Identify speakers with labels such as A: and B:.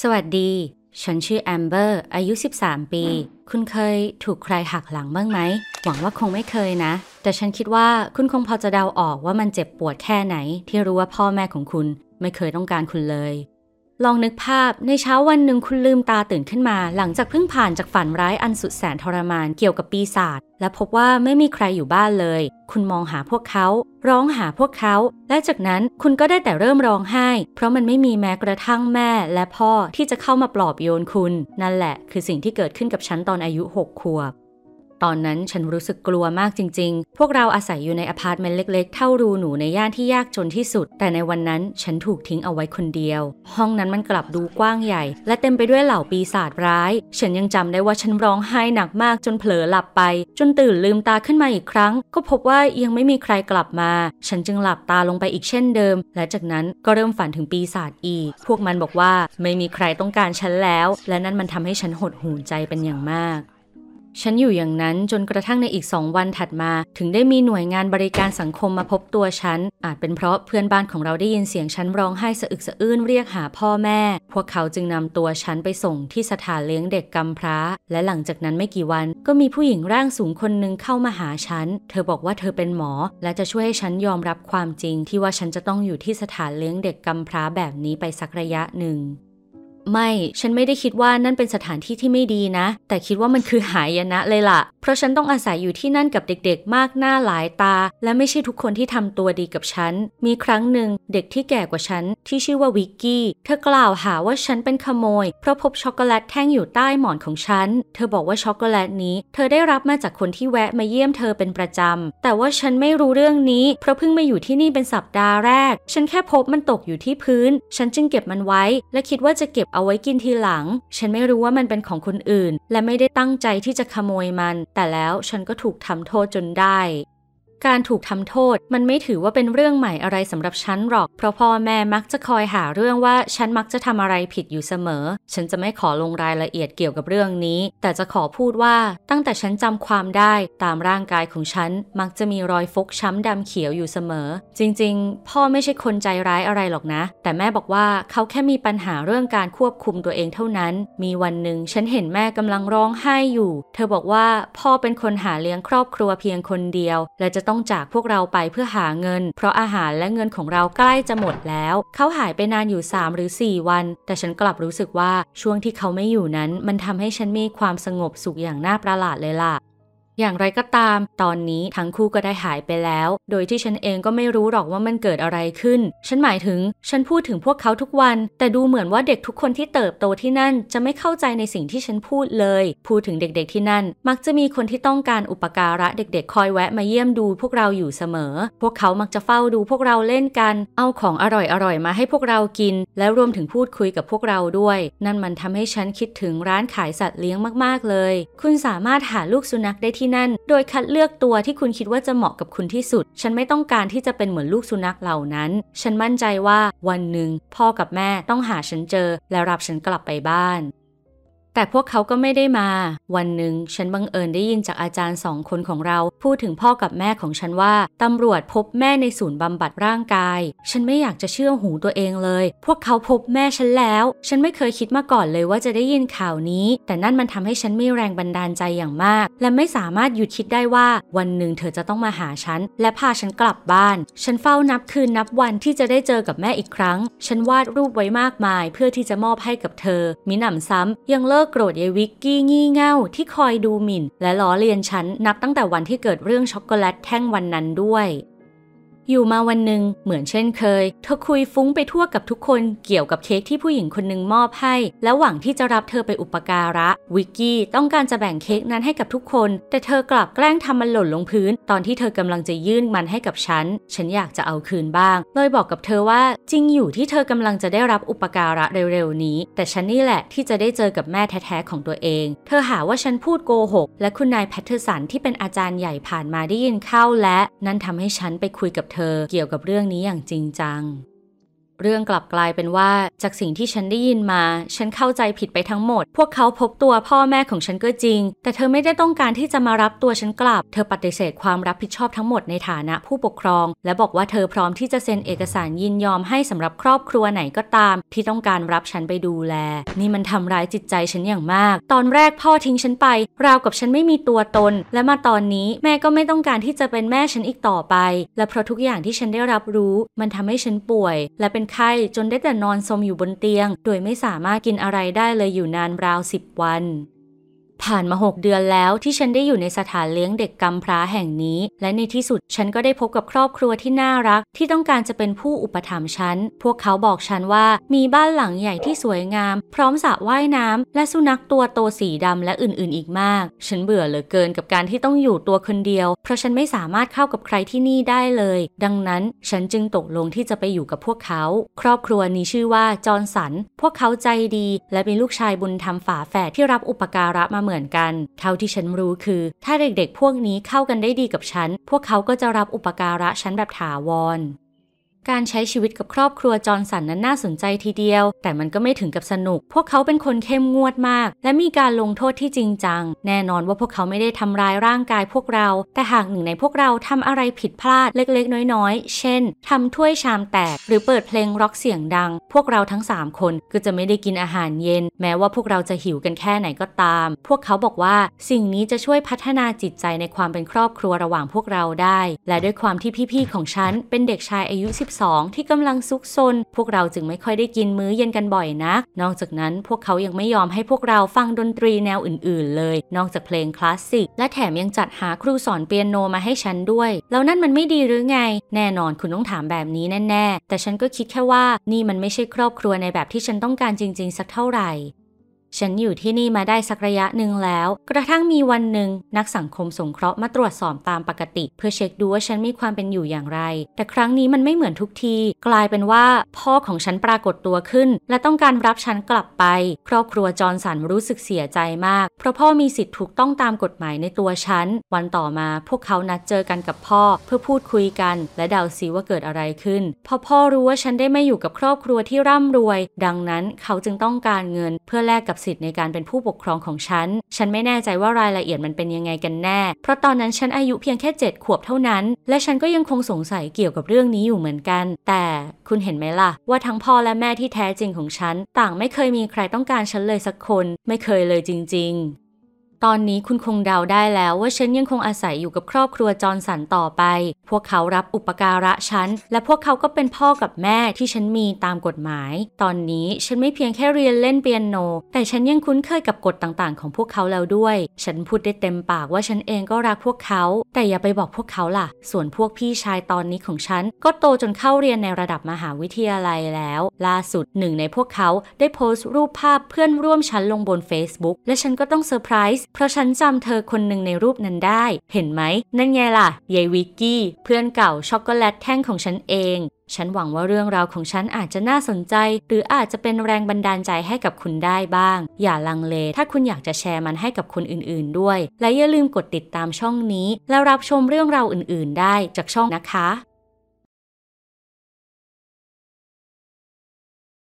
A: สวัสดี ฉันชื่อแอมเบอร์ อายุ 13 ปี คุณเคยถูกใครหักหลังบ้างไหม หวังว่าคงไม่เคยนะ แต่ฉันคิดว่าคุณคงพอจะเดาออกว่ามันเจ็บปวดแค่ไหน ที่รู้ว่าพ่อแม่ของคุณไม่เคยต้องการคุณเลย ลองนึกภาพในเช้าวันหนึ่งคุณลืมตาตื่นขึ้นมา หลังจากเพิ่งผ่านจากฝันร้ายอันสุดแสนทรมานเกี่ยวกับปีศาจและพบว่าไม่มีใครอยู่บ้านเลย คุณมองหาพวกเขา ร้องหาพวกเขา และจากนั้นคุณก็ได้แต่เริ่มร้องไห้ เพราะมันไม่มีแม้กระทั่งแม่และพ่อที่จะเข้ามาปลอบโยนคุณ นั่นแหละ คือสิ่งที่เกิดขึ้นกับฉันตอนอายุ 6 ขวบ ตอนนั้นฉันรู้สึกกลัวมากจริง ๆ พวกเราอาศัยอยู่ในอพาร์ตเมนต์เล็ก ๆ เท่ารูหนูในย่านที่ยากจนที่สุด แต่ในวันนั้นฉันถูกทิ้งเอาไว้คนเดียว ห้องนั้นมันกลับดูกว้างใหญ่ และเต็มไปด้วยเหล่าปีศาจร้าย ฉันยังจำได้ว่าฉันร้องไห้หนักมากจนเผลอหลับไป จนตื่นลืมตาขึ้นมาอีกครั้ง ก็พบว่ายังไม่มีใครกลับมา ฉันจึงหลับตาลงไปอีกเช่นเดิม และจากนั้นก็เริ่มฝันถึงปีศาจอีก พวกมันบอกว่าไม่มีใครต้องการฉันแล้ว และนั่นมันทำให้ฉันหดหู่ใจเป็นอย่างมาก ฉันอยู่อย่างนั้นจนกระทั่งในอีกสองวันถัดมา ถึงได้มีหน่วยงานบริการสังคมมาพบตัวฉัน อาจเป็นเพราะเพื่อนบ้านของเราได้ยินเสียงฉันร้องไห้สะอึกสะอื้นเรียกหาพ่อแม่ พวกเขาจึงนำตัวฉันไปส่งที่สถานเลี้ยงเด็กกำพร้า และหลังจากนั้นไม่กี่วันก็มีผู้หญิงร่างสูงคนหนึ่งเข้ามาหาฉัน เธอบอกว่าเธอเป็นหมอ และจะช่วยให้ฉันยอมรับความจริงที่ว่าฉันจะต้องอยู่ที่สถานเลี้ยงเด็กกำพร้าแบบนี้ไปสักระยะหนึ่ง ไม่ฉันไม่ได้คิดว่านั่นเป็นสถานที่ที่ไม่ดีนะ แต่คิดว่ามันคือหายนะเลยล่ะ เพราะฉันต้องอาศัยอยู่ที่นั่นกับเด็กๆ มากหน้าหลายตา และไม่ใช่ทุกคนที่ทำตัวดีกับฉัน มีครั้งหนึ่งเด็กที่แก่กว่าฉันที่ชื่อว่าวิกกี้เธอกล่าวหาว่าฉันเป็นขโมย เพราะพบช็อกโกแลตแท่งอยู่ใต้หมอนของฉัน เธอบอกว่าช็อกโกแลตนี้ เธอได้รับมาจากคนที่แวะมาเยี่ยมเธอเป็นประจำ แต่ว่าฉันไม่รู้เรื่องนี้ เพราะเพิ่งมาอยู่ที่นี่เป็นสัปดาห์แรก ฉันแค่พบมันตกอยู่ที่พื้น ฉันจึงเก็บมันไว้ และคิดว่าจะเก็บเอาไว้กินทีหลัง ฉันไม่รู้ว่ามันเป็นของคนอื่น และไม่ได้ตั้งใจที่จะขโมยมัน แต่แล้วฉันก็ถูกทำโทษจนได้ การถูกทำโทษมันไม่ถือว่าเป็นเรื่องใหม่อะไรสำหรับฉันหรอก เพราะพ่อแม่มักจะคอยหาเรื่องว่าฉันมักจะทำอะไรผิดอยู่เสมอ ฉันจะไม่ขอลงรายละเอียดเกี่ยวกับเรื่องนี้ แต่จะขอพูดว่าตั้งแต่ฉันจำความได้ตามร่างกายของฉันมักจะมีรอยฟกช้ำดำเขียวอยู่เสมอ จริงๆ พ่อไม่ใช่คนใจร้ายอะไรหรอกนะ แต่แม่บอกว่าเขาแค่มีปัญหาเรื่องการควบคุมตัวเองเท่านั้น มีวันหนึ่งฉันเห็นแม่กำลังร้องไห้อยู่ เธอบอกว่าพ่อเป็นคนหาเลี้ยงครอบครัวเพียงคนเดียว และจะต้อง้องจากพวกเราไปเพื่อหาเงิน เพราะอาหารและเงินของเราใกล้จะหมดแล้ว เขาหายไปนานอยู่ 3 หรือ 4 วัน แต่ฉันกลับรู้สึกว่าช่วงที่เขาไม่อยู่นั้น มันทำให้ฉันมีความสงบสุขอย่างน่าประหลาดเลยล่ะ อย่างไรก็ตาม ตอนนี้ทั้งคู่ก็ได้หายไปแล้ว โดยที่ฉันเองก็ไม่รู้หรอกว่ามันเกิดอะไรขึ้น ฉันหมายถึง ฉันพูดถึงพวกเขาทุกวัน แต่ดูเหมือนว่าเด็กทุกคนที่เติบโตที่นั่นจะไม่เข้าใจในสิ่งที่ฉันพูดเลย พูดถึงเด็กๆที่นั่น มักจะมีคนที่ต้องการอุปการะเด็กๆ คอยแวะมาเยี่ยมดูพวกเราอยู่เสมอ พวกเขามักจะเฝ้าดูพวกเราเล่นกัน เอาของอร่อยๆมาให้พวกเรากิน และรวมถึงพูดคุยกับพวกเราด้วย นั่นมันทำให้ฉันคิดถึงร้านขายสัตว์เลี้ยงมากๆเลย คุณสามารถหาลูกสุนัขได้ที่นั่น โดยคัดเลือกตัวที่คุณคิดว่าจะเหมาะกับคุณที่สุด ฉันไม่ต้องการที่จะเป็นเหมือนลูกสุนัขเหล่านั้น ฉันมั่นใจว่าวันหนึ่งพ่อกับแม่ต้องหาฉันเจอ และรับฉันกลับไปบ้าน แต่พวกเขาก็ไม่ได้มา วันหนึ่งฉันบังเอิญได้ยินจากอาจารย์สองคนของเรา พูดถึงพ่อกับแม่ของฉันว่า ตำรวจพบแม่ในศูนย์บำบัดร่างกาย ฉันไม่อยากจะเชื่อหูตัวเองเลย พวกเขาพบแม่ฉันแล้ว ฉันไม่เคยคิดมาก่อนเลยว่าจะได้ยินข่าวนี้ แต่นั่นมันทำให้ฉันมีแรงบันดาลใจอย่างมาก และไม่สามารถหยุดคิดได้ว่า วันหนึ่งเธอจะต้องมาหาฉัน และพาฉันกลับบ้าน ฉันเฝ้านับคืนนับวันที่จะได้เจอกับแม่อีกครั้ง ฉันวาดรูปไว้มากมาย เพื่อที่จะมอบให้กับเธอ มิหนำซ้ำยังเลิกโกรธยายวิกกี้งี่เง่าที่คอยดูหมิ่น และล้อเลียนฉันนับตั้งแต่วันที่เกิดเรื่องช็อกโกแลตแท่งวันนั้นด้วย อยู่มาวันหนึ่งเหมือนเช่นเคย เธอคุยฟุ้งไปทั่วกับทุกคนเกี่ยวกับเค้กที่ผู้หญิงคนหนึ่งมอบให้ และหวังที่จะรับเธอไปอุปการะ วิกกี้ต้องการจะแบ่งเค้กนั้นให้กับทุกคน แต่เธอกลับแกล้งทำมันหล่นลงพื้น ตอนที่เธอกำลังจะยื่นมันให้กับฉัน ฉันอยากจะเอาคืนบ้าง เลยบอกกับเธอว่าจริงอยู่ที่เธอกำลังจะได้รับอุปการะเร็วๆนี้ แต่ฉันนี่แหละที่จะได้เจอกับแม่แท้ๆของตัวเอง เธอหาว่าฉันพูดโกหก และคุณนายแพทเทอร์สันที่เป็นอาจารย์ใหญ่ผ่านมาได้ยินเข้าและ นั่นทำให้ฉันไปคุยกับเธอเกี่ยวกับเรื่องนี้อย่างจริงจัง เรื่องกลับกลายเป็นว่าจากสิ่งที่ฉันได้ยินมา ฉันเข้าใจผิดไปทั้งหมด พวกเขาพบตัวพ่อแม่ของฉันก็จริง แต่เธอไม่ได้ต้องการที่จะมารับตัวฉันกลับ เธอปฏิเสธความรับผิดชอบทั้งหมดในฐานะผู้ปกครอง และบอกว่าเธอพร้อมที่จะเซ็นเอกสารยินยอมให้สำหรับครอบครัวไหนก็ตาม ที่ต้องการรับฉันไปดูแล นี่มันทำร้ายจิตใจฉันอย่างมาก ตอนแรกพ่อทิ้งฉันไป ราวกับฉันไม่มีตัวตน และมาตอนนี้แม่ก็ไม่ต้องการที่จะเป็นแม่ฉันอีกต่อไป และเพราะทุกอย่างที่ฉันได้รับรู้ มันทำให้ฉันป่วย และเป็นไข้จนได้แต่นอนสมอยู่บนเตียง โดยไม่สามารถกินอะไรได้เลยอยู่นานราวสิบวัน ผ่านมา 6 เดือนแล้วที่ฉันได้อยู่ในสถานเลี้ยงเด็กกำพร้าแห่งนี้ และในที่สุดฉันก็ได้พบกับครอบครัวที่น่ารัก ที่ต้องการจะเป็นผู้อุปถัมภ์ฉัน พวกเขาบอกฉันว่ามีบ้านหลังใหญ่ที่สวยงาม พร้อมสระว่ายน้ำและสุนัขตัวโตสีดำและอื่นๆ อีกมาก ฉันเบื่อเหลือเกินกับการที่ต้องอยู่ตัวคนเดียว เพราะฉันไม่สามารถเข้ากับใครที่นี่ได้เลย ดังนั้นฉันจึงตกลงที่จะไปอยู่กับพวกเขา ครอบครัวนี้ชื่อว่าจอร์นสัน พวกเขาใจดี และมีลูกชายบุญธรรมฝาแฝดที่รับอุปการะมาเหมือนกัน เท่าที่ฉันรู้คือ ถ้าเด็กๆ พวกนี้เข้ากันได้ดีกับฉัน พวกเขาก็จะรับอุปการะฉันแบบถาวร การใช้ชีวิตกับครอบครัวจอร์นสันนั้นน่าสนใจทีเดียว แต่มันก็ไม่ถึงกับสนุก พวกเขาเป็นคนเข้มงวดมาก และมีการลงโทษที่จริงจัง แน่นอนว่าพวกเขาไม่ได้ทำร้ายร่างกายพวกเรา แต่หากหนึ่งในพวกเราทำอะไรผิดพลาดเล็กๆ น้อยๆ เช่นทำถ้วยชามแตก หรือเปิดเพลงร็อกเสียงดัง พวกเราทั้ง 3 คนก็จะไม่ได้กินอาหารเย็น แม้ว่าพวกเราจะหิวกันแค่ไหนก็ตาม พวกเขาบอกว่าสิ่งนี้จะช่วยพัฒนาจิตใจในความเป็นครอบครัวระหว่างพวกเราได้ และด้วยความที่พี่ๆของฉันเป็นเด็กชายอายุ 1 12 ที่กำลังซุกซน พวกเราจึงไม่ค่อยได้กินมื้อเย็นกันบ่อยนักนอกจากนั้นพวกเขายังไม่ยอมให้พวกเราฟังดนตรีแนวอื่น ๆ เลย นอกจากเพลงคลาสสิก และแถมยังจัดหาครูสอนเปียโนมาให้ฉันด้วย แล้วนั่นมันไม่ดีหรือไง แน่นอนคุณต้องถามแบบนี้แน่ ๆ แต่ฉันก็คิดแค่ว่านี่มันไม่ใช่ครอบครัวในแบบที่ฉันต้องการจริง ๆ สักเท่าไหร่ ฉันอยู่ที่นี่มาได้สักระยะหนึ่งแล้ว กระทั่งมีวันหนึ่งนักสังคมสงเคราะห์มาตรวจสอบตามปกติ เพื่อเช็คดูว่าฉันมีความเป็นอยู่อย่างไร แต่ครั้งนี้มันไม่เหมือนทุกที กลายเป็นว่าพ่อของฉันปรากฏตัวขึ้น และต้องการรับฉันกลับไป ครอบครัวจอร์นสันรู้สึกเสียใจมาก เพราะพ่อมีสิทธิ์ถูกต้องตามกฎหมายในตัวฉัน วันต่อมาพวกเขานัดเจอกันกับพ่อ เพื่อพูดคุยกัน และเดาซิว่าเกิดอะไรขึ้น พอพ่อรู้ว่าฉันได้ไมาอยู่กับครอบครัวที่ร่ำรวย ดังนั้นเขาจึงต้องการเงินเพื่อแลกกับสิทธิ์ในการเป็นผู้ปกครองของฉัน ฉันไม่แน่ใจว่ารายละเอียดมันเป็นยังไงกันแน่ เพราะตอนนั้นฉันอายุเพียงแค่ 7 ขวบเท่านั้น และฉันก็ยังคงสงสัยเกี่ยวกับเรื่องนี้อยู่เหมือนกัน แต่คุณเห็นไหมล่ะ ว่าทั้งพ่อและแม่ที่แท้จริงของฉัน ต่างไม่เคยมีใครต้องการฉันเลยสักคน ไม่เคยเลยจริง ๆ ตอนนี้คุณคงเดาได้แล้วว่าฉันยังคงอาศัยอยู่กับครอบครัวจอร์นสันต่อไป พวกเขารับอุปการะฉัน และพวกเขาก็เป็นพ่อกับแม่ที่ฉันมีตามกฎหมาย ตอนนี้ฉันไม่เพียงแค่เรียนเล่นเปียโน แต่ฉันยังคุ้นเคยกับกฎต่างๆ ของพวกเขาแล้วด้วย ฉันพูดได้เต็มปากว่าฉันเองก็รักพวกเขา แต่อย่าไปบอกพวกเขาล่ะ ส่วนพวกพี่ชายตอนนี้ของฉัน ก็โตจนเข้าเรียนในระดับมหาวิทยาลัยแล้ว ล่าสุดหนึ่งในพวกเขาได้โพสต์รูปภาพเพื่อนร่วมชั้นลงบน Facebook และฉันก็ต้องเซอร์ไพรส์เพราะฉันจำเธอคนหนึ่งในรูปนั้นได้ เห็นไหม นั่นไงล่ะยายวิกกี้ เพื่อนเก่าช็อกโกแลตแท่งของฉันเอง ฉันหวังว่าเรื่องราวของฉันอาจจะน่าสนใจ หรืออาจจะเป็นแรงบันดาลใจให้กับคุณได้บ้าง อย่าลังเล ถ้าคุณอยากจะแชร์มันให้กับคนอื่นๆด้วย และอย่าลืมกดติดตามช่องนี้ แล้วรับชมเรื่องราวอื่น ๆ ได้จากช่องนะคะ